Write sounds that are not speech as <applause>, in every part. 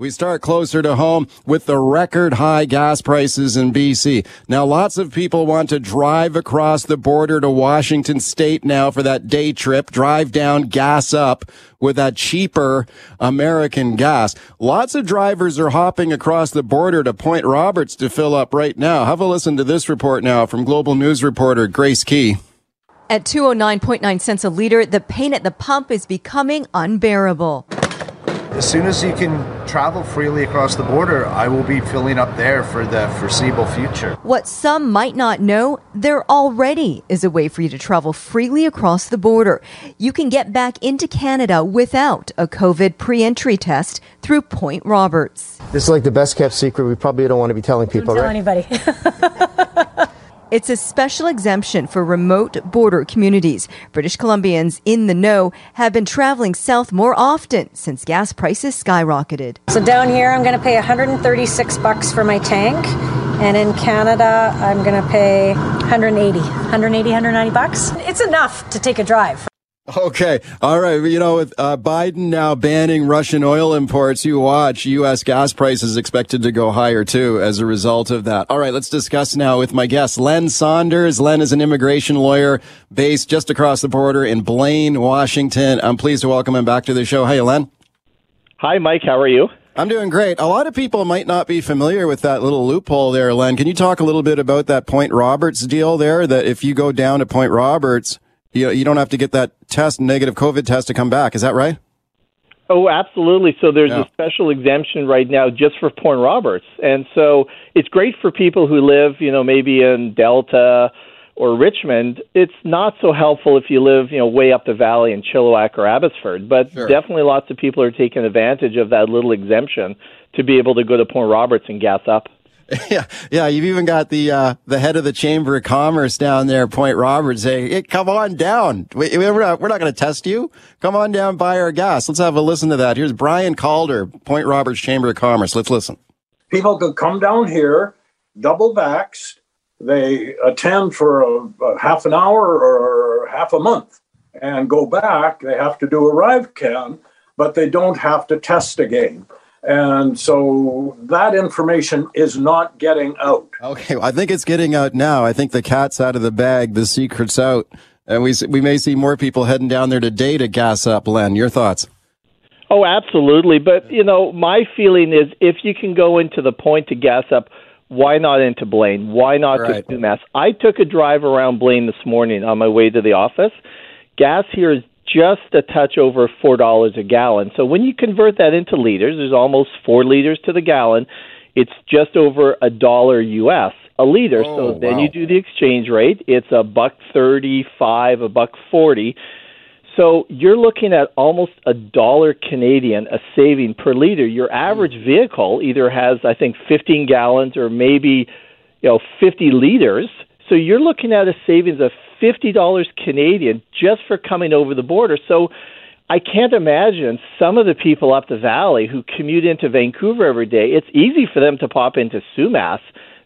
We start closer to home with the record high gas prices in BC. Now, lots of people want to drive across the border to Washington state now for that day trip, drive down, gas up with that cheaper American gas. Lots of drivers are hopping across the border to Point Roberts to fill up right now. Have a listen to this report now from Global News reporter Grace Ke. At 209.9 cents a liter, the pain at the pump is becoming unbearable. As soon as you can travel freely across the border, I will be filling up there for the foreseeable future. What some might not know, there already is a way for you to travel freely across the border. You can get back into Canada without a COVID pre entry test through Point Roberts. This is like the best kept secret. We probably don't want to be telling people, don't tell right? anybody. <laughs> It's a special exemption for remote border communities. British Columbians in the know have been traveling south more often since gas prices skyrocketed. so down here, I'm going to pay 136 bucks for my tank, and in Canada, I'm going to pay 180, 180, 190 bucks. It's enough to take a drive. Okay. All right. You know, with uh, Biden now banning Russian oil imports, you watch U.S. gas prices expected to go higher too as a result of that. All right. Let's discuss now with my guest, Len Saunders. Len is an immigration lawyer based just across the border in Blaine, Washington. I'm pleased to welcome him back to the show. Hey, Len. Hi, Mike. How are you? I'm doing great. A lot of people might not be familiar with that little loophole there, Len. Can you talk a little bit about that Point Roberts deal there? That if you go down to Point Roberts, you, you don't have to get that test, negative COVID test to come back. Is that right? Oh, absolutely. So there's Yeah. a special exemption right now just for Point Roberts. And so it's great for people who live, you know, maybe in Delta or Richmond. It's not so helpful if you live, you know, way up the valley in Chilliwack or Abbotsford. But Sure. definitely lots of people are taking advantage of that little exemption to be able to go to Point Roberts and gas up. <laughs> Yeah, yeah. You've even got the uh, the head of the Chamber of Commerce down there, Point Roberts, saying, hey, "Come on down. We, we're not, we're not going to test you. Come on down, buy our gas." Let's have a listen to that. Here's Brian Calder, Point Roberts Chamber of Commerce. Let's listen. people could come down here, double vaxxed. They attend for a, a half an hour or half a month and go back. They have to do a Rive Can, but they don't have to test again. And so that information is not getting out. Okay, well, I think it's getting out now. I think the cat's out of the bag. The secret's out, and we we may see more people heading down there today to gas up. Len, your thoughts? Oh, absolutely. But, you know, my feeling is if you can go into the point to gas up, why not into Blaine? Why not Right. to Sumas? I took a drive around Blaine this morning on my way to the office. Gas here is just a touch over $4 a gallon. So when you convert that into liters, there's almost 4 liters to the gallon. It's just over a dollar US a liter. Oh, so then wow. you do the exchange rate. It's a buck 35, a buck 40. So you're looking at almost a dollar Canadian a saving per liter. Your average hmm. vehicle either has, I think, 15 gallons or maybe, you know, 50 liters. So you're looking at a savings of fifty dollars Canadian just for coming over the border. So I can't imagine some of the people up the valley who commute into Vancouver every day. It's easy for them to pop into Sumas.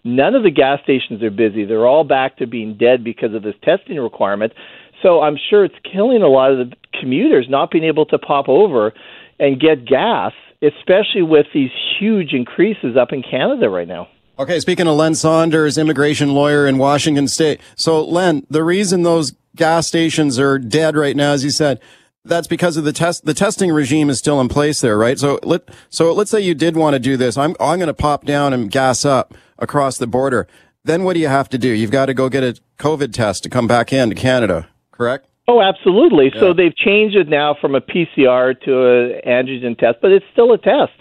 None of the gas stations are busy. They're all back to being dead because of this testing requirement. So I'm sure it's killing a lot of the commuters not being able to pop over and get gas, especially with these huge increases up in Canada right now. Okay, speaking of Len Saunders, immigration lawyer in Washington State. So, Len, the reason those gas stations are dead right now, as you said, that's because of the test. The testing regime is still in place there, right? So let so let's say you did want to do this. I'm I'm going to pop down and gas up across the border. Then what do you have to do? You've got to go get a COVID test to come back into Canada, correct? Oh, absolutely. So they've changed it now from a PCR to an antigen test, but it's still a test.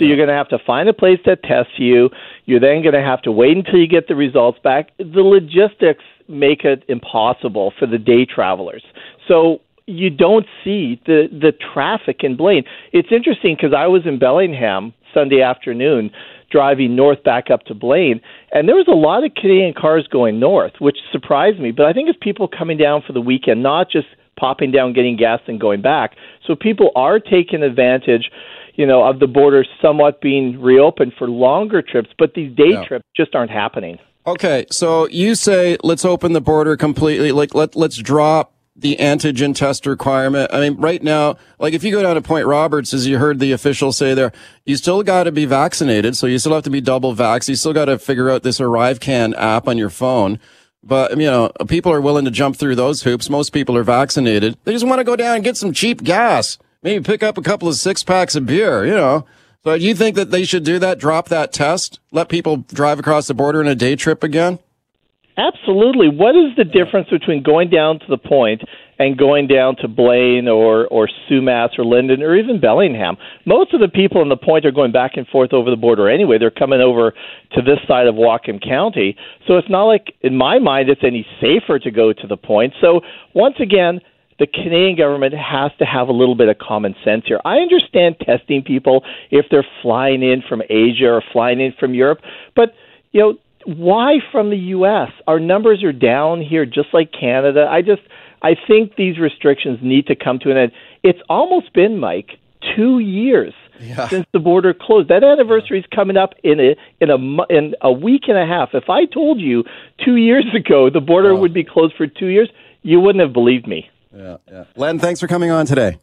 So you're going to have to find a place that tests you. You're then going to have to wait until you get the results back. The logistics make it impossible for the day travelers. So you don't see the the traffic in Blaine. It's interesting because I was in Bellingham Sunday afternoon driving north back up to Blaine, and there was a lot of Canadian cars going north, which surprised me. But I think it's people coming down for the weekend, not just popping down, getting gas, and going back. So people are taking advantage, you know, of the border somewhat being reopened for longer trips, but these day Yeah. trips just aren't happening. Okay, so you say let's open the border completely. Like let let's drop the antigen test requirement? I mean, right now, like if you go down to Point Roberts, as you heard the official say there, you still got to be vaccinated. So you still have to be double vax. You still got to figure out this Arrive Can app on your phone. But, you know, people are willing to jump through those hoops. Most people are vaccinated. They just want to go down and get some cheap gas. Maybe pick up a couple of six packs of beer, you know. So do you think that they should do that? Drop that test? Let people drive across the border in a day trip again? Absolutely. What is the difference between going down to the point and going down to Blaine or or Sumas or Lynden or even Bellingham? Most of the people in the point are going back and forth over the border anyway. They're coming over to this side of Whatcom County, so it's not like, in my mind, it's any safer to go to the point. So once again. The Canadian government has to have a little bit of common sense here. I understand testing people if they're flying in from Asia or flying in from Europe, but you know why from the U.S.? Our numbers are down here, just like Canada. I just, I think these restrictions need to come to an end. It's almost been, Mike, two years yeah. since the border closed. That anniversary is coming up in a in a in a week and a half. If I told you two years ago the border oh. would be closed for two years, you wouldn't have believed me. Yeah, yeah. Len, thanks for coming on today.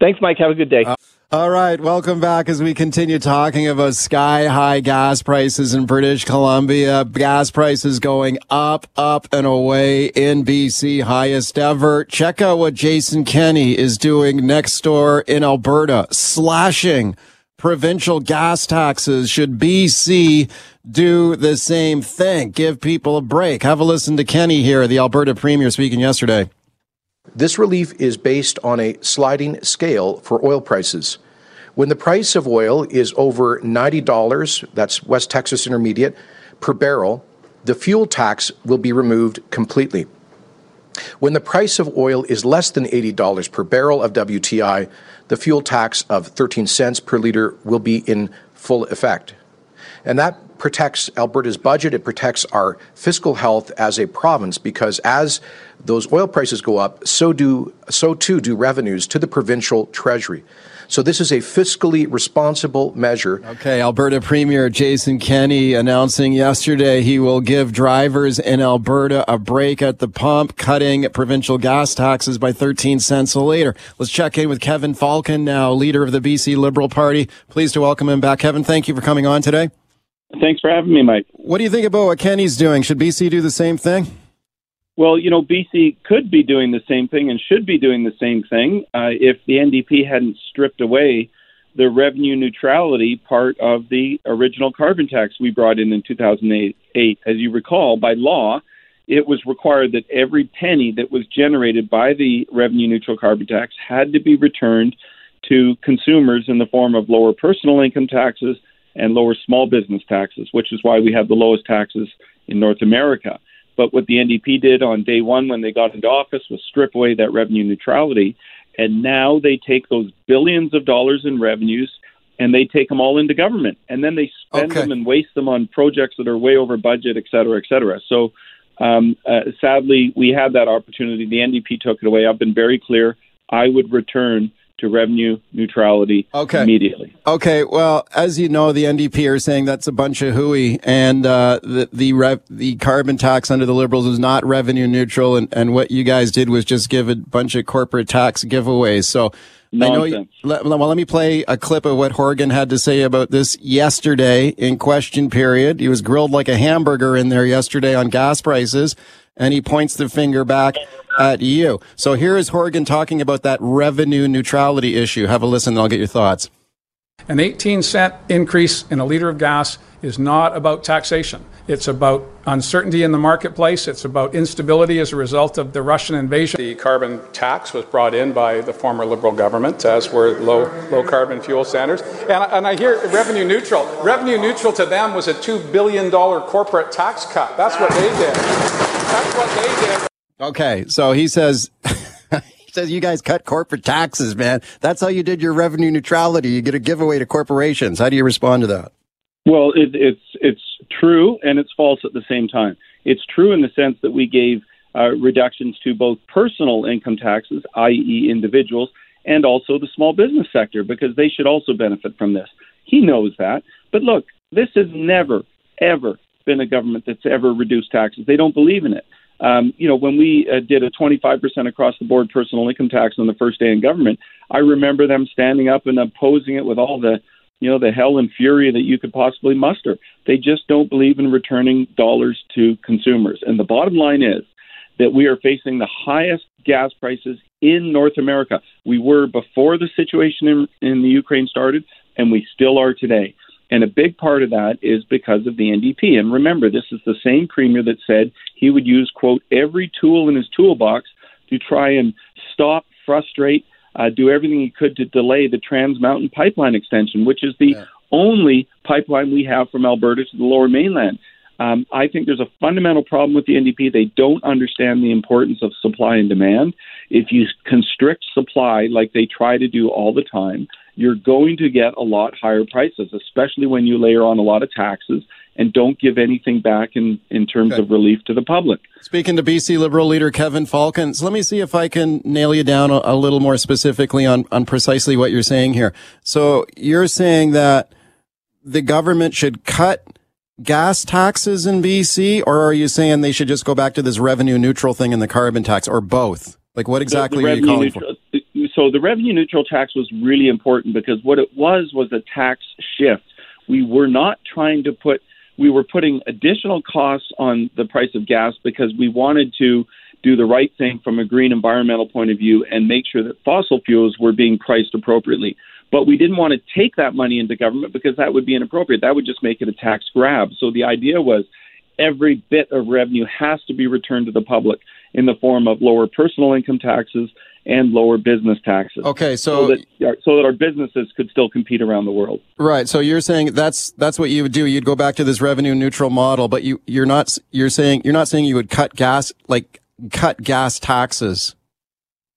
Thanks, Mike. Have a good day. Uh- all right, welcome back as we continue talking about sky high gas prices in British Columbia. Gas prices going up, up and away in BC, highest ever. Check out what Jason Kenney is doing next door in Alberta, slashing provincial gas taxes. Should BC do the same thing? Give people a break. Have a listen to Kenney here, the Alberta Premier speaking yesterday. This relief is based on a sliding scale for oil prices. When the price of oil is over $90, that's West Texas Intermediate, per barrel, the fuel tax will be removed completely. When the price of oil is less than $80 per barrel of WTI, the fuel tax of 13 cents per liter will be in full effect. And that protects Alberta's budget. It protects our fiscal health as a province because as those oil prices go up, so do so too do revenues to the provincial treasury. So this is a fiscally responsible measure. Okay, Alberta Premier Jason Kenney announcing yesterday he will give drivers in Alberta a break at the pump, cutting provincial gas taxes by 13 cents a liter. Let's check in with Kevin Falcon now, leader of the BC Liberal Party. Pleased to welcome him back. Kevin, thank you for coming on today. Thanks for having me, Mike. What do you think about what Kenney's doing? Should BC do the same thing? Well, you know, BC could be doing the same thing and should be doing the same thing uh, if the NDP hadn't stripped away the revenue neutrality part of the original carbon tax we brought in in 2008. As you recall, by law, it was required that every penny that was generated by the revenue neutral carbon tax had to be returned to consumers in the form of lower personal income taxes and lower small business taxes, which is why we have the lowest taxes in North America. But what the NDP did on day one when they got into office was strip away that revenue neutrality. And now they take those billions of dollars in revenues and they take them all into government. And then they spend okay. them and waste them on projects that are way over budget, et cetera, et cetera. So um, uh, sadly, we had that opportunity. The NDP took it away. I've been very clear. I would return to revenue neutrality okay. immediately. Okay. Well, as you know, the NDP are saying that's a bunch of hooey, and uh, the the, rev, the carbon tax under the Liberals is not revenue neutral, and, and what you guys did was just give a bunch of corporate tax giveaways. So. Nonsense. I know you, let, well, let me play a clip of what Horgan had to say about this yesterday in question period. He was grilled like a hamburger in there yesterday on gas prices, and he points the finger back at you. So here is Horgan talking about that revenue neutrality issue. Have a listen, and I'll get your thoughts. An 18 cent increase in a liter of gas is not about taxation. It's about uncertainty in the marketplace. It's about instability as a result of the Russian invasion. The carbon tax was brought in by the former Liberal government, as were low, low carbon fuel standards. And, and I hear revenue neutral. Revenue neutral to them was a $2 billion corporate tax cut. That's what they did. That's what they did. Okay, so he says <laughs> he says you guys cut corporate taxes, man. That's how you did your revenue neutrality. You get a giveaway to corporations. How do you respond to that? Well, it, it's it's true and it's false at the same time. It's true in the sense that we gave uh, reductions to both personal income taxes, i.e., individuals, and also the small business sector because they should also benefit from this. He knows that. But look, this has never, ever been a government that's ever reduced taxes. They don't believe in it. Um, you know, when we uh, did a 25% across the board personal income tax on the first day in government, I remember them standing up and opposing it with all the, you know, the hell and fury that you could possibly muster. They just don't believe in returning dollars to consumers. And the bottom line is that we are facing the highest gas prices in North America. We were before the situation in, in the Ukraine started, and we still are today. And a big part of that is because of the NDP. And remember, this is the same premier that said he would use, quote, every tool in his toolbox to try and stop, frustrate, uh, do everything he could to delay the Trans Mountain pipeline extension, which is the yeah. only pipeline we have from Alberta to the lower mainland. Um, I think there's a fundamental problem with the NDP. They don't understand the importance of supply and demand. If you constrict supply like they try to do all the time, you're going to get a lot higher prices, especially when you layer on a lot of taxes and don't give anything back in, in terms okay. of relief to the public. Speaking to BC Liberal leader Kevin Falcon, let me see if I can nail you down a, a little more specifically on, on precisely what you're saying here. So you're saying that the government should cut gas taxes in BC, or are you saying they should just go back to this revenue neutral thing in the carbon tax, or both? Like, what exactly the, the are you calling neutral, for? So, the revenue neutral tax was really important because what it was was a tax shift. We were not trying to put, we were putting additional costs on the price of gas because we wanted to do the right thing from a green environmental point of view and make sure that fossil fuels were being priced appropriately. But we didn't want to take that money into government because that would be inappropriate. That would just make it a tax grab. So the idea was every bit of revenue has to be returned to the public in the form of lower personal income taxes and lower business taxes. Okay, so so that, so that, our businesses could still compete around the world. Right. So you're saying that's that's what you would do. You'd go back to this revenue neutral model, but you you're not you're saying you're not saying you would cut gas like cut gas taxes.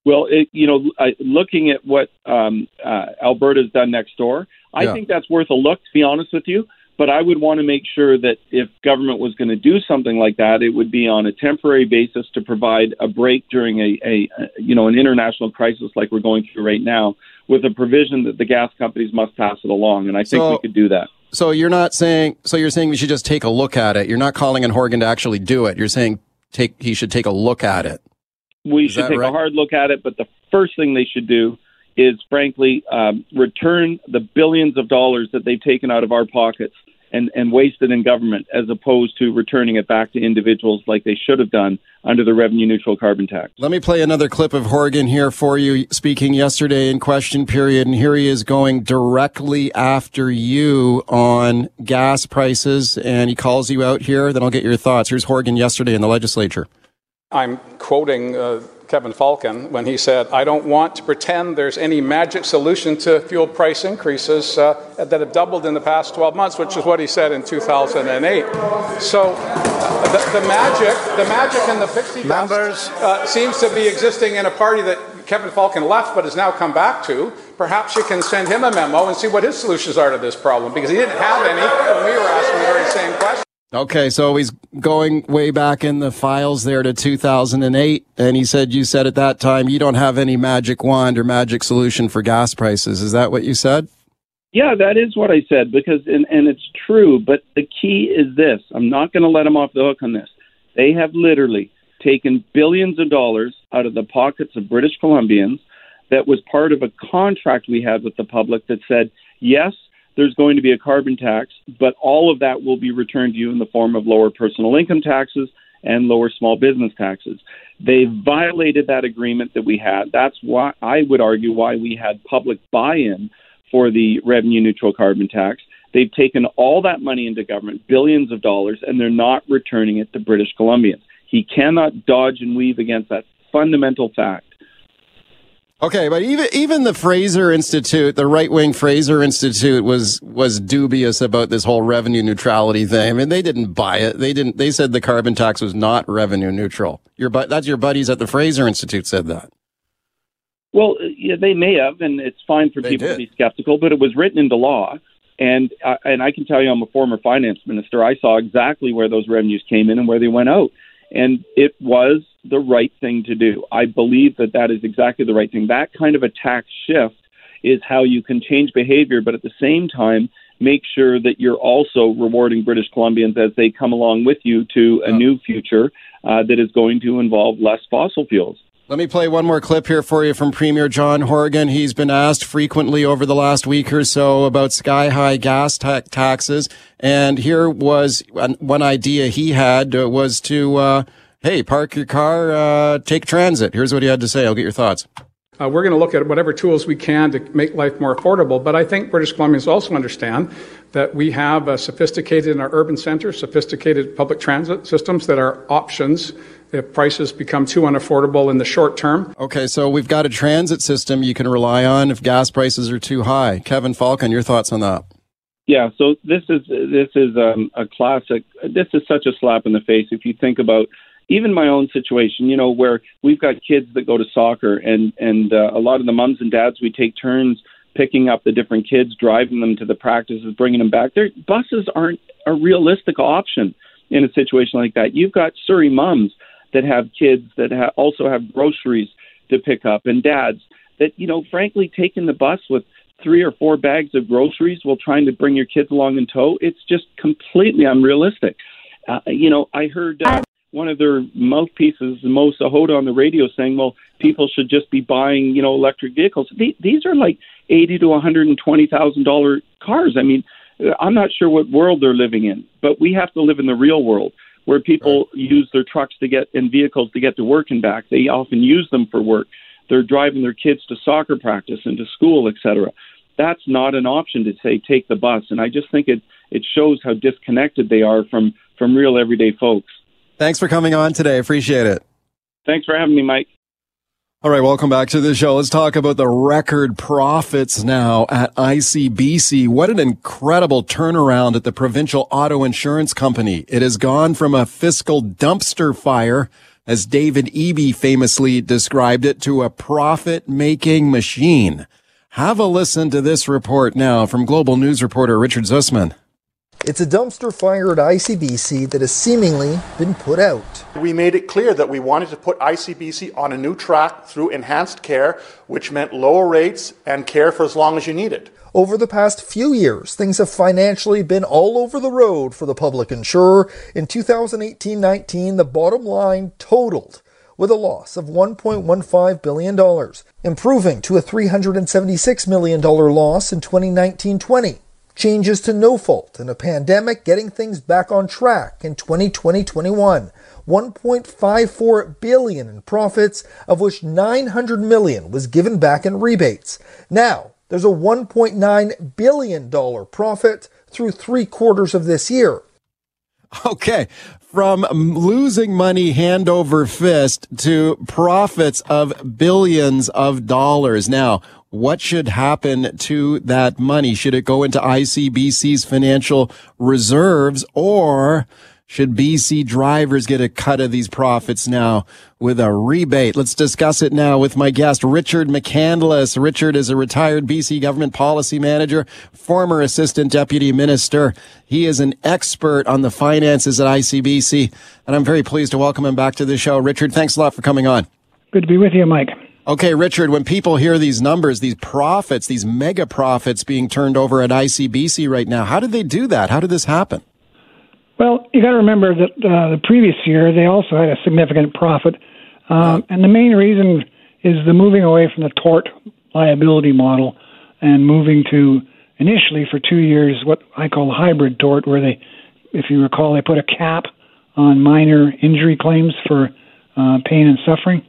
Well, it, you know, I, looking at what um, uh, Alberta's done next door, I yeah. think that's worth a look. To be honest with you, but I would want to make sure that if government was going to do something like that, it would be on a temporary basis to provide a break during a, a, a you know an international crisis like we're going through right now, with a provision that the gas companies must pass it along. And I think so, we could do that. So you're not saying so you're saying we should just take a look at it. You're not calling on Horgan to actually do it. You're saying take he should take a look at it we should take right? a hard look at it. But the first thing they should do is, frankly, um, return the billions of dollars that they've taken out of our pockets and, and wasted in government, as opposed to returning it back to individuals like they should have done under the revenue neutral carbon tax. Let me play another clip of Horgan here for you, speaking yesterday in question period. And here he is going directly after you on gas prices. And he calls you out here. Then I'll get your thoughts. Here's Horgan yesterday in the legislature. I'm quoting uh, Kevin Falcon when he said, I don't want to pretend there's any magic solution to fuel price increases uh, that have doubled in the past 12 months, which is what he said in 2008. So uh, the, the, magic, the magic in the pixie dust uh, seems to be existing in a party that Kevin Falcon left but has now come back to. Perhaps you can send him a memo and see what his solutions are to this problem because he didn't have any when we were asking the very same question. Okay, so he's going way back in the files there to 2008, and he said you said at that time you don't have any magic wand or magic solution for gas prices. Is that what you said? Yeah, that is what I said because and, and it's true, but the key is this. I'm not going to let them off the hook on this. They have literally taken billions of dollars out of the pockets of British Columbians that was part of a contract we had with the public that said, yes, there's going to be a carbon tax, but all of that will be returned to you in the form of lower personal income taxes and lower small business taxes. They violated that agreement that we had. That's why I would argue why we had public buy in for the revenue neutral carbon tax. They've taken all that money into government, billions of dollars, and they're not returning it to British Columbians. He cannot dodge and weave against that fundamental fact. Okay, but even even the Fraser Institute, the right wing Fraser Institute, was was dubious about this whole revenue neutrality thing. I mean, they didn't buy it. They didn't. They said the carbon tax was not revenue neutral. Your but that's your buddies at the Fraser Institute said that. Well, yeah, they may have, and it's fine for they people did. to be skeptical, but it was written into law. And uh, and I can tell you, I'm a former finance minister. I saw exactly where those revenues came in and where they went out, and it was the right thing to do. I believe that that is exactly the right thing. That kind of a tax shift is how you can change behavior, but at the same time, make sure that you're also rewarding British Columbians as they come along with you to a new future uh, that is going to involve less fossil fuels. Let me play one more clip here for you from Premier John Horgan. He's been asked frequently over the last week or so about sky high gas ta- taxes. And here was one idea he had uh, was to, uh, hey, park your car, uh, take transit. Here's what he had to say. I'll get your thoughts. Uh, we're going to look at whatever tools we can to make life more affordable. But I think British Columbians also understand that we have uh, sophisticated in our urban centers, sophisticated public transit systems that are options if prices become too unaffordable in the short term. Okay, so we've got a transit system you can rely on if gas prices are too high. Kevin Falcon, your thoughts on that? Yeah, so this is this is um, a classic. This is such a slap in the face if you think about even my own situation. You know, where we've got kids that go to soccer, and and uh, a lot of the mums and dads we take turns picking up the different kids, driving them to the practices, bringing them back. Their buses aren't a realistic option in a situation like that. You've got Surrey mums that have kids that ha- also have groceries to pick up and dads that you know frankly taking the bus with three or four bags of groceries while trying to bring your kids along in tow it's just completely unrealistic uh, you know i heard uh, one of their mouthpieces Moe Sihota on the radio saying well people should just be buying you know electric vehicles these are like eighty to one hundred and twenty thousand dollar cars i mean uh, i'm not sure what world they're living in but we have to live in the real world where people right. use their trucks to get in vehicles to get to work and back. They often use them for work. They're driving their kids to soccer practice and to school, etc. That's not an option to say take the bus, and I just think it it shows how disconnected they are from from real everyday folks. Thanks for coming on today. Appreciate it. Thanks for having me, Mike. All right, welcome back to the show. Let's talk about the record profits now at ICBC. What an incredible turnaround at the provincial auto insurance company. It has gone from a fiscal dumpster fire, as David Eby famously described it, to a profit making machine. Have a listen to this report now from Global News reporter Richard Zussman. It's a dumpster fire at ICBC that has seemingly been put out. We made it clear that we wanted to put ICBC on a new track through enhanced care, which meant lower rates and care for as long as you need it. Over the past few years, things have financially been all over the road for the public insurer. In 2018 19, the bottom line totaled with a loss of $1.15 billion, improving to a $376 million loss in 2019 20 changes to no fault in a pandemic, getting things back on track in 2020-21. 1.54 billion in profits, of which 900 million was given back in rebates. Now, there's a 1.9 billion dollar profit through three quarters of this year. Okay. From losing money hand over fist to profits of billions of dollars. Now, what should happen to that money? Should it go into ICBC's financial reserves or should BC drivers get a cut of these profits now with a rebate? Let's discuss it now with my guest, Richard McCandless. Richard is a retired BC government policy manager, former assistant deputy minister. He is an expert on the finances at ICBC, and I'm very pleased to welcome him back to the show. Richard, thanks a lot for coming on. Good to be with you, Mike. Okay, Richard, when people hear these numbers, these profits, these mega profits being turned over at ICBC right now, how did they do that? How did this happen? Well, you got to remember that uh, the previous year they also had a significant profit, um, and the main reason is the moving away from the tort liability model and moving to initially for two years what I call a hybrid tort, where they, if you recall, they put a cap on minor injury claims for uh, pain and suffering.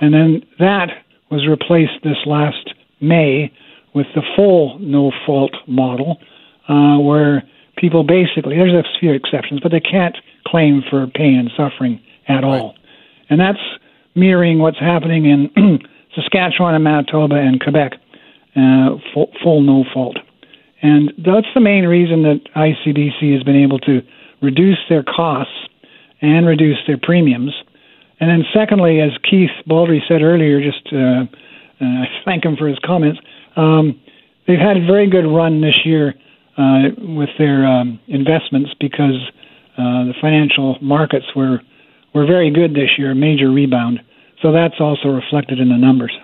And then that was replaced this last May with the full no fault model, uh, where people basically, there's a few exceptions, but they can't claim for pain and suffering at right. all. And that's mirroring what's happening in <clears throat> Saskatchewan and Manitoba and Quebec, uh, full, full no fault. And that's the main reason that ICBC has been able to reduce their costs and reduce their premiums and then, secondly, as Keith Baldrey said earlier, just uh, uh, thank him for his comments. Um, they've had a very good run this year uh, with their um, investments because uh, the financial markets were were very good this year, major rebound. So that's also reflected in the numbers.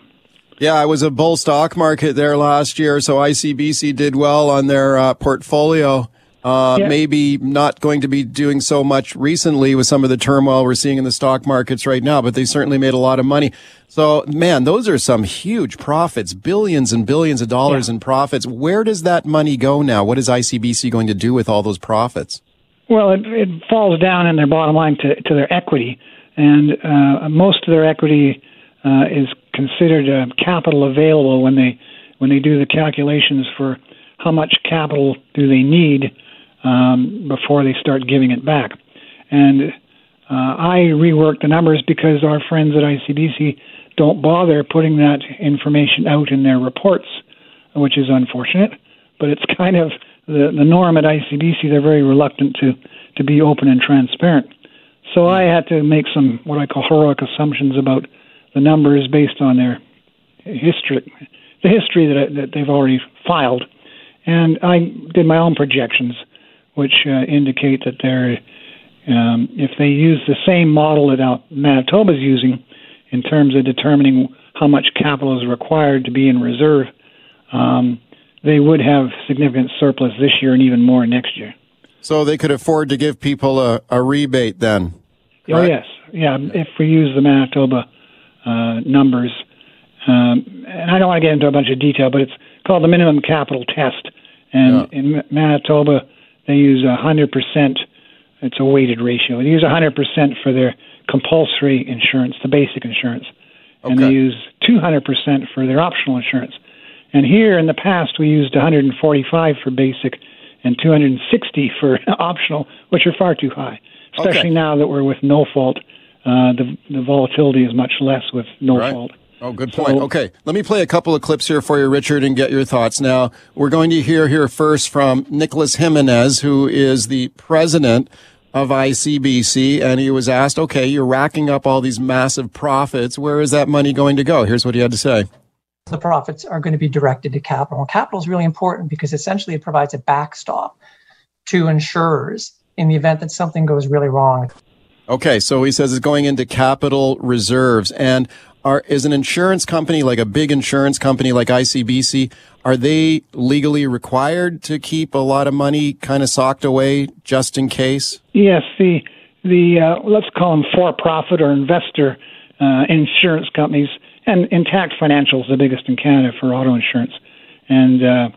Yeah, it was a bull stock market there last year, so ICBC did well on their uh, portfolio. Uh, Yeah. Maybe not going to be doing so much recently with some of the turmoil we're seeing in the stock markets right now, but they certainly made a lot of money. So, man, those are some huge profits, billions and billions of dollars in profits. Where does that money go now? What is ICBC going to do with all those profits? Well, it, it falls down in their bottom line to, to their equity, and uh, most of their equity uh, is considered uh, capital available when they when they do the calculations for how much capital do they need um, before they start giving it back. And uh, I reworked the numbers because our friends at ICBC don't bother putting that information out in their reports, which is unfortunate. But it's <laughs> kind of the, the norm at ICBC. They're very reluctant to, to be open and transparent. So I had to make some what I call heroic assumptions about the numbers based on their history, the history that, that they've already filed, and I did my own projections, which uh, indicate that they're um, if they use the same model that Al- is using in terms of determining how much capital is required to be in reserve, um, they would have significant surplus this year and even more next year. So they could afford to give people a, a rebate then. Oh yes, yeah. If we use the Manitoba uh, numbers, um, and I don't want to get into a bunch of detail, but it's called the minimum capital test. And in Manitoba, they use a hundred percent. It's a weighted ratio. They use a hundred percent for their compulsory insurance, the basic insurance, and they use two hundred percent for their optional insurance. And here in the past, we used 145 for basic and 260 for <laughs> optional, which are far too high. Especially Okay. now that we're with no fault, uh, the the volatility is much less with no Right. fault. Oh, good point. Okay, let me play a couple of clips here for you, Richard, and get your thoughts. Now, we're going to hear here first from Nicolas Jimenez, who is the president of ICBC, and he was asked, okay, you're racking up all these massive profits. Where is that money going to go? Here's what he had to say. the profits are going to be directed to capital. And capital is really important because essentially it provides a backstop to insurers in the event that something goes really wrong. Okay, so he says it's going into capital reserves. And are, is an insurance company like a big insurance company like ICBC, are they legally required to keep a lot of money kind of socked away just in case? Yes, the the uh, let's call them for-profit or investor uh, insurance companies, and Intact Financial is the biggest in Canada for auto insurance, and uh,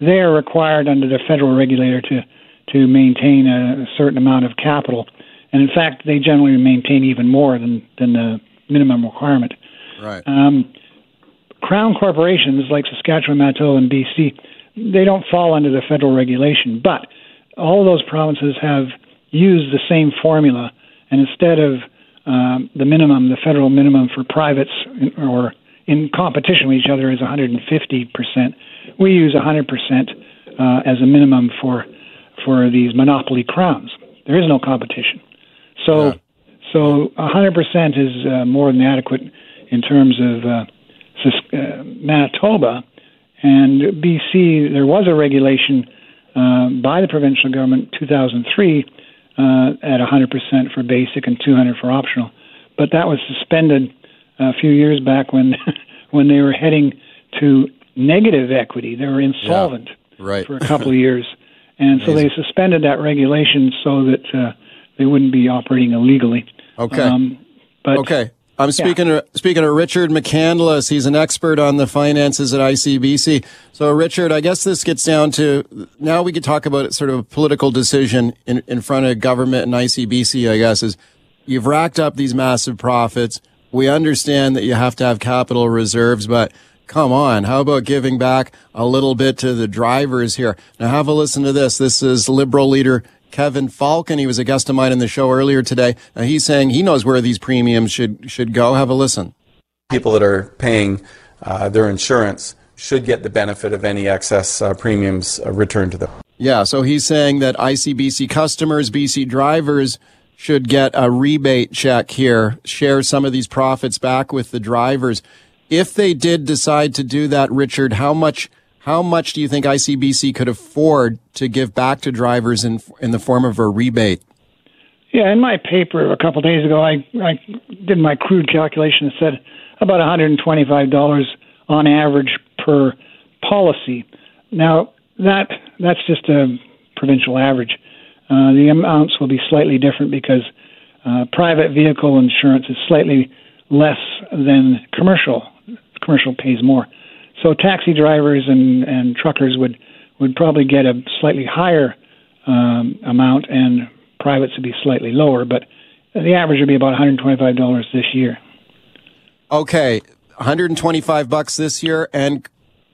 they are required under the federal regulator to to maintain a certain amount of capital, and in fact, they generally maintain even more than than the minimum requirement. Right. Um, crown corporations like Saskatchewan, Manitoba, and BC, they don't fall under the federal regulation, but all of those provinces have used the same formula, and instead of um, the minimum, the federal minimum for privates in, or in competition with each other is 150 percent. We use 100 percent uh, as a minimum for for these monopoly crowns. There is no competition, so so 100 percent is uh, more than adequate in terms of uh, uh, Manitoba and BC. There was a regulation uh, by the provincial government 2003 uh, at 100% for basic and 200 for optional, but that was suspended a few years back when <laughs> when they were heading to negative equity. They were insolvent Right. for a couple of <laughs> years, and so they suspended that regulation so that uh, they wouldn't be operating illegally. Okay. Um, but okay. I'm Yeah. speaking to, speaking to Richard McCandless. He's an expert on the finances at ICBC. So, Richard, I guess this gets down to now we could talk about sort of a political decision in, in front of government and ICBC, I guess, is you've racked up these massive profits. We understand that you have to have capital reserves, but come on, how about giving back a little bit to the drivers here? Now, have a listen to this. This is Liberal leader Kevin Falcon. He was a guest of mine in the show earlier today. Now, he's saying he knows where these premiums should should go. Have a listen. people that are paying uh, their insurance should get the benefit of any excess uh, premiums uh, returned to them. Yeah, so he's saying that ICBC customers, BC drivers should get a rebate check here, share some of these profits back with the drivers. If they did decide to do that, Richard, how much how much do you think ICBC could afford to give back to drivers in in the form of a rebate? Yeah, in my paper a couple of days ago, I, I did my crude calculation and said about $125 on average per policy. Now that that's just a provincial average. Uh, the amounts will be slightly different because uh, private vehicle insurance is slightly less than commercial. Commercial pays more. So taxi drivers and, and truckers would, would probably get a slightly higher um, amount, and privates would be slightly lower. But the average would be about $125 this year. Okay, 125 bucks this year, and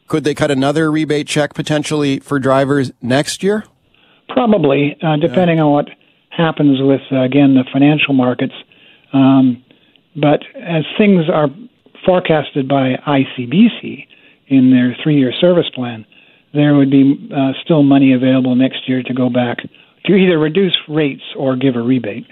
could they cut another rebate check potentially for drivers next year? Probably, uh, depending yeah. on what happens with uh, again the financial markets. Um, but as things are forecasted by ICBC in their three-year service plan, there would be uh, still money available next year to go back to either reduce rates or give a rebate.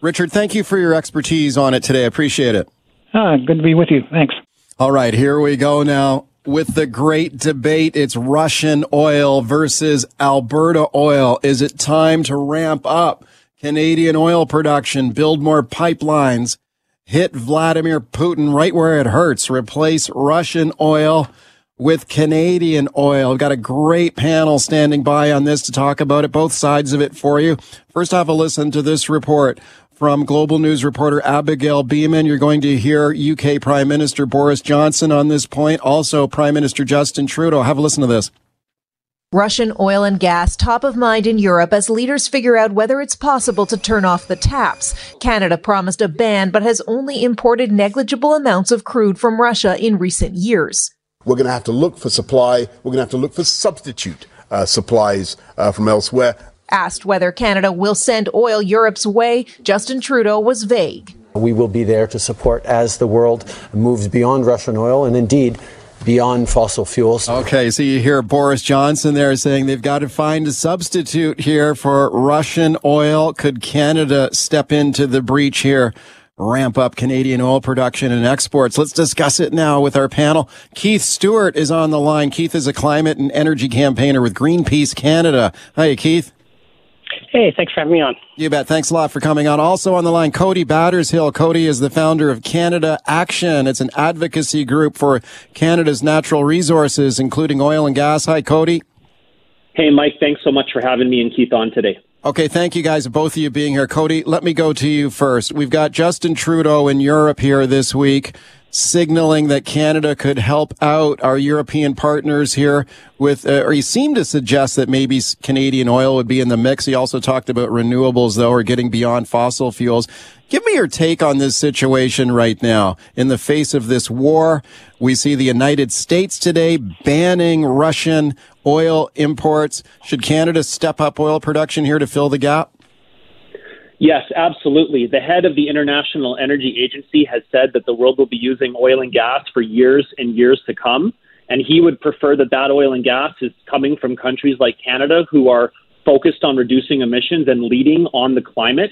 Richard, thank you for your expertise on it today. I appreciate it. Ah, good to be with you. Thanks. All right, here we go now with the great debate. It's Russian oil versus Alberta oil. Is it time to ramp up Canadian oil production, build more pipelines, hit Vladimir Putin right where it hurts, replace Russian oil with Canadian oil. We've got a great panel standing by on this to talk about it, both sides of it for you. First, have a listen to this report from Global News reporter Abigail Bimman. You're going to hear UK Prime Minister Boris Johnson on this point. Also, Prime Minister Justin Trudeau. Have a listen to this. Russian oil and gas top of mind in Europe as leaders figure out whether it's possible to turn off the taps. Canada promised a ban, but has only imported negligible amounts of crude from Russia in recent years. We're going to have to look for supply. We're going to have to look for substitute uh, supplies uh, from elsewhere. Asked whether Canada will send oil Europe's way, Justin Trudeau was vague. We will be there to support as the world moves beyond Russian oil and indeed beyond fossil fuels. Okay, so you hear Boris Johnson there saying they've got to find a substitute here for Russian oil. Could Canada step into the breach here? Ramp up Canadian oil production and exports. Let's discuss it now with our panel. Keith Stewart is on the line. Keith is a climate and energy campaigner with Greenpeace Canada. Hi, Keith. Hey, thanks for having me on. You bet. Thanks a lot for coming on. Also on the line, Cody Battershill. Cody is the founder of Canada Action. It's an advocacy group for Canada's natural resources, including oil and gas. Hi, Cody. Hey, Mike. Thanks so much for having me and Keith on today. Okay, thank you guys, both of you being here. Cody, let me go to you first. We've got Justin Trudeau in Europe here this week signaling that Canada could help out our European partners here with, uh, or he seemed to suggest that maybe Canadian oil would be in the mix. He also talked about renewables, though, or getting beyond fossil fuels. Give me your take on this situation right now. In the face of this war, we see the United States today banning Russian oil imports. Should Canada step up oil production here to fill the gap? Yes, absolutely. The head of the International Energy Agency has said that the world will be using oil and gas for years and years to come. And he would prefer that that oil and gas is coming from countries like Canada who are focused on reducing emissions and leading on the climate.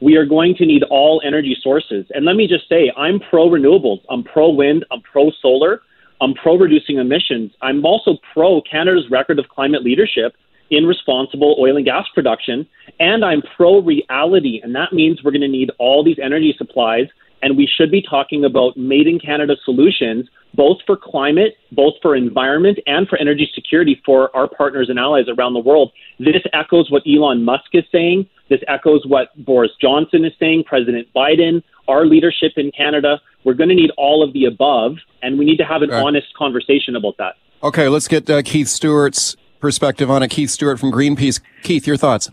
We are going to need all energy sources. And let me just say, I'm pro renewables, I'm pro wind, I'm pro solar, I'm pro reducing emissions. I'm also pro Canada's record of climate leadership in responsible oil and gas production. And I'm pro reality. And that means we're going to need all these energy supplies. And we should be talking about made in Canada solutions, both for climate, both for environment, and for energy security for our partners and allies around the world. This echoes what Elon Musk is saying. This echoes what Boris Johnson is saying, President Biden, our leadership in Canada. We're going to need all of the above, and we need to have an right. honest conversation about that. Okay, let's get uh, Keith Stewart's perspective on it. Keith Stewart from Greenpeace. Keith, your thoughts?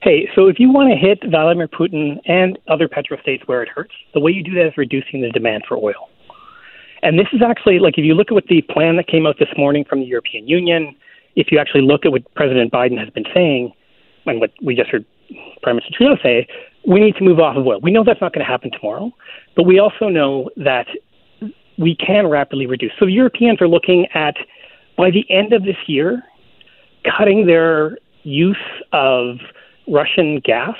Hey, so if you want to hit Vladimir Putin and other petrostates where it hurts, the way you do that is reducing the demand for oil. And this is actually like if you look at what the plan that came out this morning from the European Union, if you actually look at what President Biden has been saying, and what we just heard Prime Minister Trudeau say, we need to move off of oil. We know that's not going to happen tomorrow, but we also know that we can rapidly reduce. So Europeans are looking at by the end of this year, cutting their use of Russian gas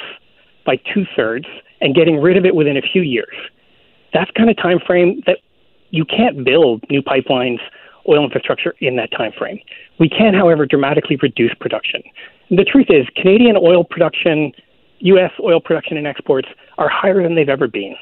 by two thirds and getting rid of it within a few years. That's kind of time frame that you can't build new pipelines, oil infrastructure in that time frame. We can, however, dramatically reduce production. The truth is, Canadian oil production, U.S. oil production and exports are higher than they've ever been.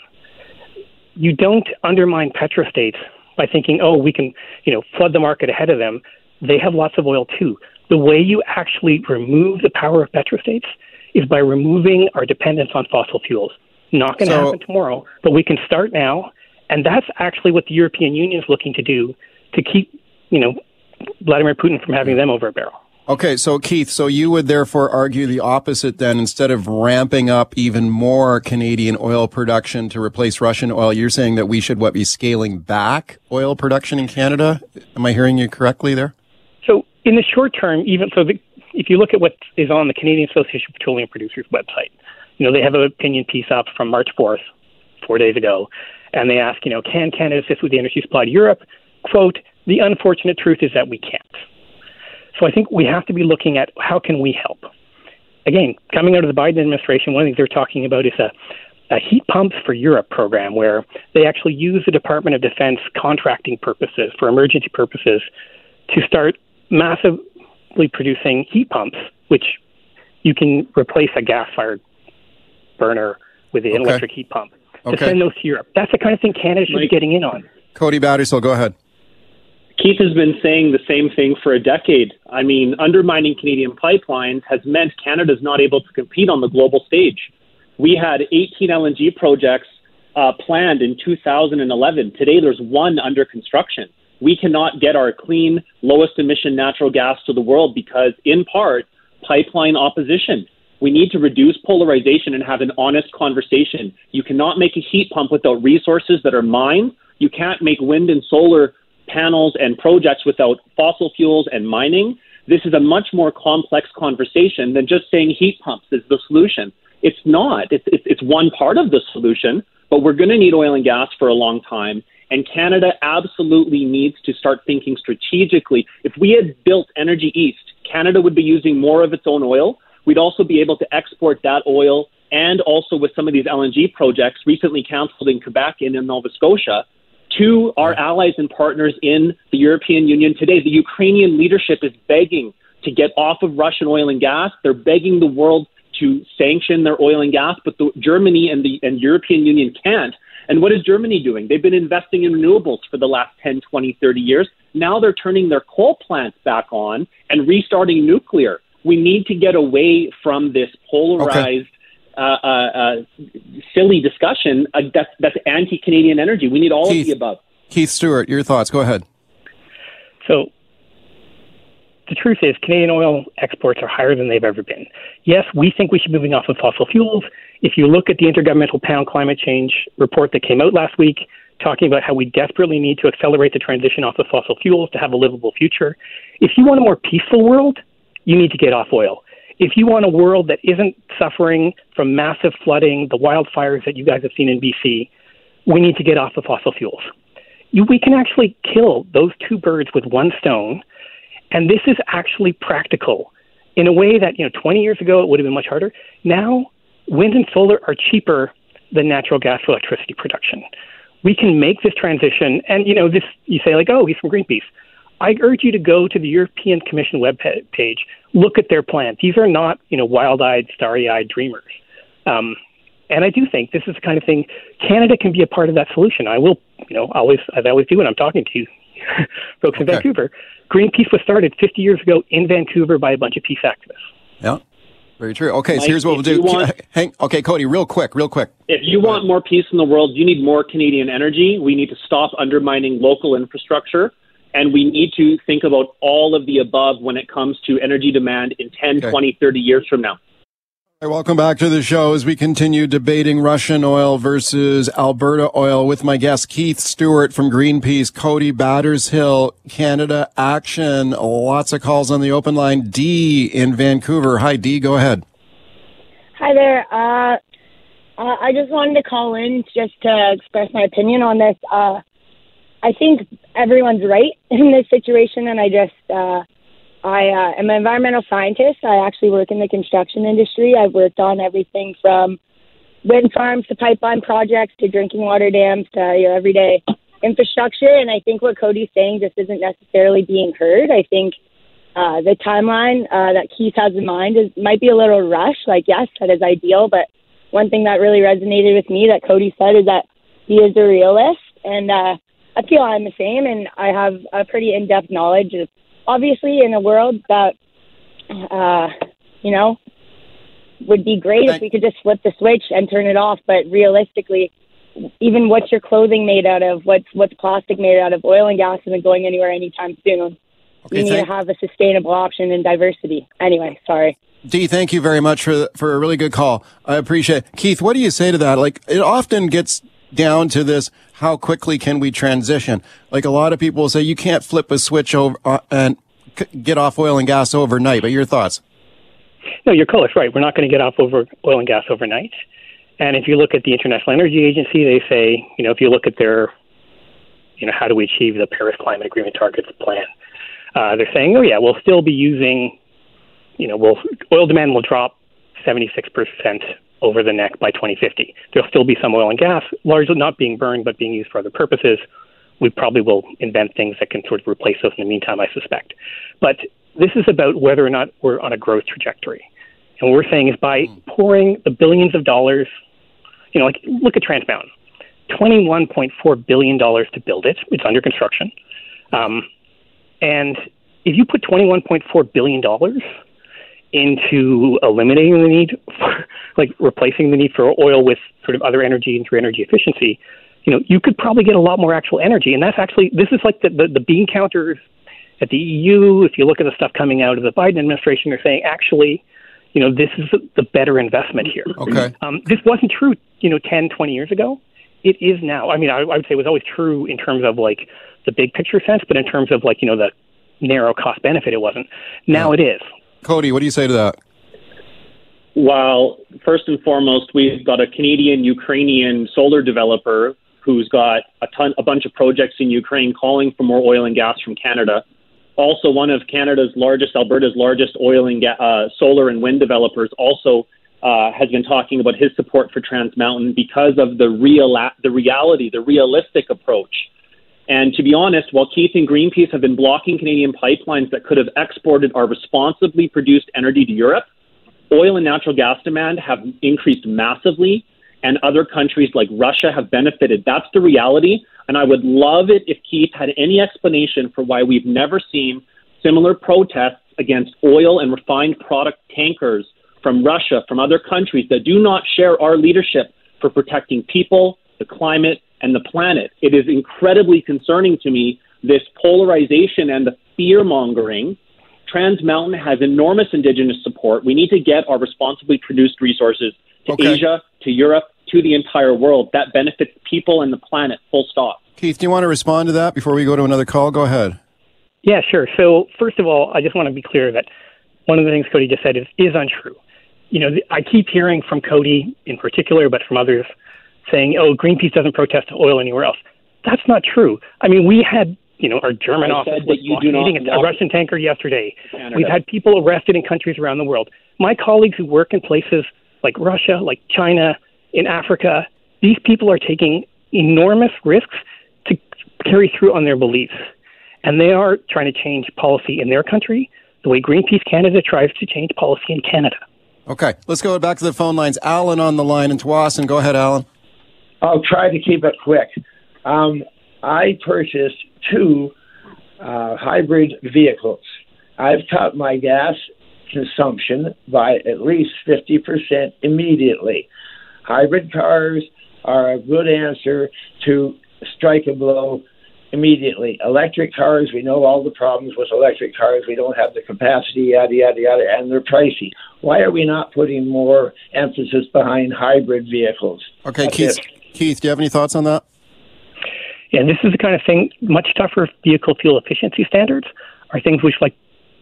You don't undermine petrostates by thinking, oh, we can, you know, flood the market ahead of them. They have lots of oil too. The way you actually remove the power of petrostates is by removing our dependence on fossil fuels. Not going to So- happen tomorrow, but we can start now, and that's actually what the European Union is looking to do to keep, you know, Vladimir Putin from having hmm. them over a barrel. Okay, so Keith, so you would therefore argue the opposite then. Instead of ramping up even more Canadian oil production to replace Russian oil, you're saying that we should what be scaling back oil production in Canada? Am I hearing you correctly there? So in the short term, even so, the, if you look at what is on the Canadian Association of Petroleum Producers website, you know they have an opinion piece up from March 4th, four days ago, and they ask, you know, can Canada assist with the energy supply to Europe? Quote: The unfortunate truth is that we can't. So I think we have to be looking at how can we help. Again, coming out of the Biden administration, one of the things they're talking about is a a heat pumps for Europe program where they actually use the Department of Defense contracting purposes for emergency purposes to start massively producing heat pumps, which you can replace a gas fired burner with an Okay. electric heat pump to Okay. send those to Europe. That's the kind of thing Canada should be getting in on. Cody Battershill, go ahead. Keith has been saying the same thing for a decade. I mean, undermining Canadian pipelines has meant Canada's not able to compete on the global stage. We had 18 LNG projects uh, planned in 2011. Today, there's one under construction. We cannot get our clean, lowest emission natural gas to the world because, in part, pipeline opposition. We need to reduce polarization and have an honest conversation. You cannot make a heat pump without resources that are mined. You can't make wind and solar panels and projects without fossil fuels and mining. This is a much more complex conversation than just saying heat pumps is the solution. It's not. It's, it's, it's one part of the solution, but we're going to need oil and gas for a long time. And Canada absolutely needs to start thinking strategically. If we had built Energy East, Canada would be using more of its own oil. We'd also be able to export that oil and also with some of these LNG projects recently canceled in Quebec and in Nova Scotia to our allies and partners in the European Union today. The Ukrainian leadership is begging to get off of Russian oil and gas. They're begging the world to sanction their oil and gas, but the, Germany and the and European Union can't. And what is Germany doing? They've been investing in renewables for the last 10, 20, 30 years. Now they're turning their coal plants back on and restarting nuclear. We need to get away from this polarized, uh, uh, silly discussion uh, that's, that's anti-Canadian energy. We need all Keith. of the above. Keith Stewart, your thoughts. Go ahead. So the truth is, Canadian oil exports are higher than they've ever been. Yes, we think we should be moving off of fossil fuels. If you look at the Intergovernmental Panel on Climate Change report that came out last week, talking about how we desperately need to accelerate the transition off of fossil fuels to have a livable future, if you want a more peaceful world, you need to get off oil. If you want a world that isn't suffering from massive flooding, the wildfires that you guys have seen in BC, we need to get off the fossil fuels. You, we can actually kill those two birds with one stone and this is actually practical in a way that, you know, 20 years ago it would have been much harder. Now, wind and solar are cheaper than natural gas electricity production. We can make this transition. And, you know, this, you say, like, oh, he's from Greenpeace. I urge you to go to the European Commission web page, look at their plan. These are not, you know, wild-eyed, starry-eyed dreamers. Um, and I do think this is the kind of thing Canada can be a part of that solution. I will, you know, always as I always do when I'm talking to you, <laughs> folks in Vancouver. Greenpeace was started 50 years ago in Vancouver by a bunch of peace activists. Yeah. Very true. Okay, so here's what we'll do. you want- <laughs> Hang, okay, Cody, real quick, real quick. If you want more peace in the world, you need more Canadian energy. We need to stop undermining local infrastructure. And we need to think about all of the above when it comes to energy demand in 10, Okay. 20, 30 years from now. Hey, welcome back to the show as we continue debating Russian oil versus Alberta oil with my guest Keith Stewart from Greenpeace, Cody Battershill, Canada Action. Lots of calls on the open line. D in Vancouver. Hi, D. Go ahead. Hi there. Uh, uh, I just wanted to call in just to express my opinion on this. Uh, I think everyone's right <laughs> in this situation, and I just uh, I uh, am an environmental scientist. I actually work in the construction industry. I've worked on everything from wind farms to pipeline projects to drinking water dams to your everyday infrastructure. And I think what Cody's saying just isn't necessarily being heard. I think uh, the timeline uh, that Keith has in mind is might be a little rushed. Like, yes, that is ideal, but one thing that really resonated with me that Cody said is that he is a realist, and uh, I feel I'm the same, and I have a pretty in-depth knowledge of, obviously, in a world that, uh, you know, would be great if we could just flip the switch and turn it off. But realistically, even what's your clothing made out of? What's what's plastic made out of? Oil and gas isn't going anywhere anytime soon. Okay, you need thank- to have a sustainable option and diversity. Anyway, sorry. Dee, thank you very much for for a really good call. I appreciate. it. Keith, what do you say to that? Like, it often gets down to this: how quickly can we transition? Like, a lot of people say you can't flip a switch over uh, and c- get off oil and gas overnight. But your thoughts? No, your call is right. We're not going to get off over oil and gas overnight. And if you look at the International Energy Agency, they say, you know, if you look at their, you know, how do we achieve the Paris Climate Agreement targets plan, uh, they're saying, oh yeah, we'll still be using, you know, we'll, oil demand will drop 76% over the neck by 2050. There'll still be some oil and gas, largely not being burned, but being used for other purposes. We probably will invent things that can sort of replace those in the meantime, I suspect. But this is about whether or not we're on a growth trajectory. And what we're saying is by pouring the billions of dollars, you know, like look at Trans Mountain, $21.4 billion to build it. It's under construction. Um, and if you put $21.4 billion into eliminating the need for, like replacing the need for oil with sort of other energy and through energy efficiency, you know, you could probably get a lot more actual energy. And that's actually, this is like the, the, the bean counters at the EU. If you look at the stuff coming out of the Biden administration, they're saying actually, you know, this is the better investment here. Okay. Um, this wasn't true, you know, 10, 20 years ago. It is now. I mean, I, I would say it was always true in terms of like the big picture sense, but in terms of like, you know, the narrow cost benefit, it wasn't. Now it is. Cody, what do you say to that? Well, first and foremost, we've got a Canadian Ukrainian solar developer who's got a ton, a bunch of projects in Ukraine calling for more oil and gas from Canada. Also, one of Canada's largest, Alberta's largest oil and ga- uh, solar and wind developers, also uh, has been talking about his support for Trans Mountain because of the real, the reality, the realistic approach. And to be honest, while Keith and Greenpeace have been blocking Canadian pipelines that could have exported our responsibly produced energy to Europe, oil and natural gas demand have increased massively, and other countries like Russia have benefited. That's the reality. And I would love it if Keith had any explanation for why we've never seen similar protests against oil and refined product tankers from Russia, from other countries that do not share our leadership for protecting people, the climate, and the planet. It is incredibly concerning to me, this polarization and the fear mongering. Trans Mountain has enormous indigenous support. We need to get our responsibly produced resources to Okay. Asia, to Europe, to the entire world. That benefits people and the planet, full stop. Keith, do you want to respond to that before we go to another call? Go ahead. Yeah, sure. So first of all, I just want to be clear that one of the things Cody just said is, is untrue. You know, I keep hearing from Cody in particular, but from others saying, "Oh, Greenpeace doesn't protest oil anywhere else." That's not true. I mean, we had, you know, our German I office that was you do not blockading a Russian tanker yesterday. Canada. We've had people arrested in countries around the world. My colleagues who work in places like Russia, like China, in Africa, these people are taking enormous risks to carry through on their beliefs. And they are trying to change policy in their country the way Greenpeace Canada tries to change policy in Canada. Okay, let's go back to the phone lines. Alan on the line in Tsawwassen. Go ahead, Alan. I'll try to keep it quick. Um, I purchased two uh, hybrid vehicles. I've cut my gas consumption by at least 50% immediately. Hybrid cars are a good answer to strike a blow immediately. Electric cars, we know all the problems with electric cars. We don't have the capacity, yada, yada, yada, and they're pricey. Why are we not putting more emphasis behind hybrid vehicles? Okay, That's Keith. it. Keith, do you have any thoughts on that? Yeah, and this is the kind of thing, much tougher vehicle fuel efficiency standards are things which like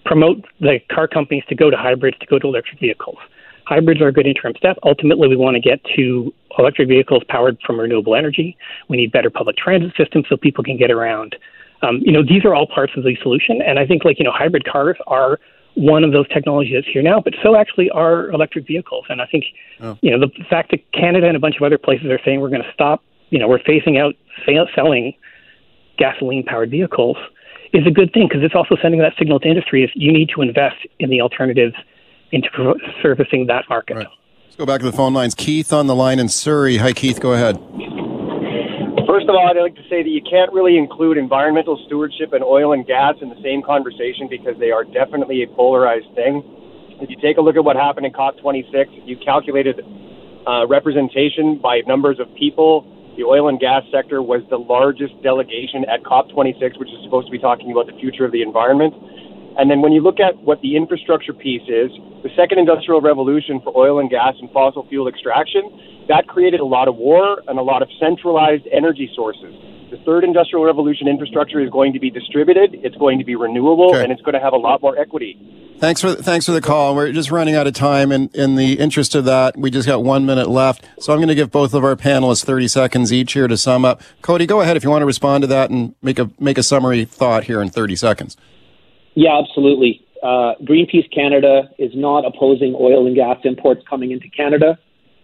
promote the car companies to go to hybrids, to go to electric vehicles. Hybrids are a good interim step. Ultimately, we want to get to electric vehicles powered from renewable energy. We need better public transit systems so people can get around. Um, you know, these are all parts of the solution. And I think, like, you know, hybrid cars are one of those technologies that's here now, but so actually are electric vehicles. And I think, Oh. you know, the fact that Canada and a bunch of other places are saying we're going to stop, you know, we're phasing out sale, selling gasoline powered vehicles is a good thing because it's also sending that signal to industry is you need to invest in the alternatives into pro- servicing that market. Let's go back to the phone lines. Keith on the line in Surrey. Hi, Keith. Go ahead. First of all, I'd like to say that you can't really include environmental stewardship and oil and gas in the same conversation because they are definitely a polarized thing. If you take a look at what happened in COP26, you calculated uh, representation by numbers of people. The oil and gas sector was the largest delegation at COP26, which is supposed to be talking about the future of the environment. And then when you look at what the infrastructure piece is, the second industrial revolution for oil and gas and fossil fuel extraction, that created a lot of war and a lot of centralized energy sources. The third industrial revolution infrastructure is going to be distributed, it's going to be renewable, Okay. and it's going to have a lot more equity. Thanks for thanks for the call. We're just running out of time, and in the interest of that, we just got one minute left. So I'm going to give both of our panelists 30 seconds each here to sum up. Cody, go ahead if you want to respond to that and make a make a summary thought here in 30 seconds. Yeah, absolutely. Uh, Greenpeace Canada is not opposing oil and gas imports coming into Canada.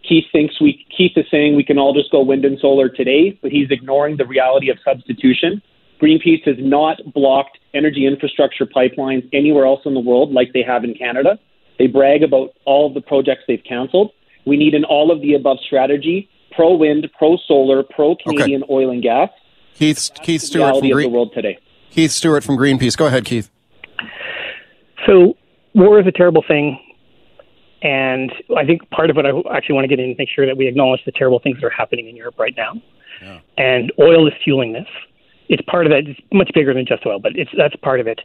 Keith thinks we Keith is saying we can all just go wind and solar today, but he's ignoring the reality of substitution. Greenpeace has not blocked energy infrastructure pipelines anywhere else in the world like they have in Canada. They brag about all of the projects they've canceled. We need an all of the above strategy: pro wind, pro solar, pro Canadian oil and gas. Keith Keith The Stewart from of the world today. Keith Stewart from Greenpeace. Go ahead, Keith. So war is a terrible thing, and I think part of what I actually want to get in is make sure that we acknowledge the terrible things that are happening in Europe right now. And oil is fueling this. It's part of that. It's much bigger than just oil, but it's that's part of it.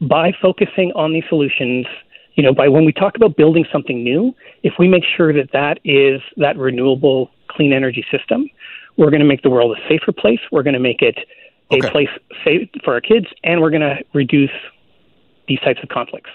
By focusing on these solutions, you know, by when we talk about building something new, if we make sure that that is that renewable clean energy system, we're going to make the world a safer place. We're going to make it a place safe for our kids, and we're going to reduce these types of conflicts.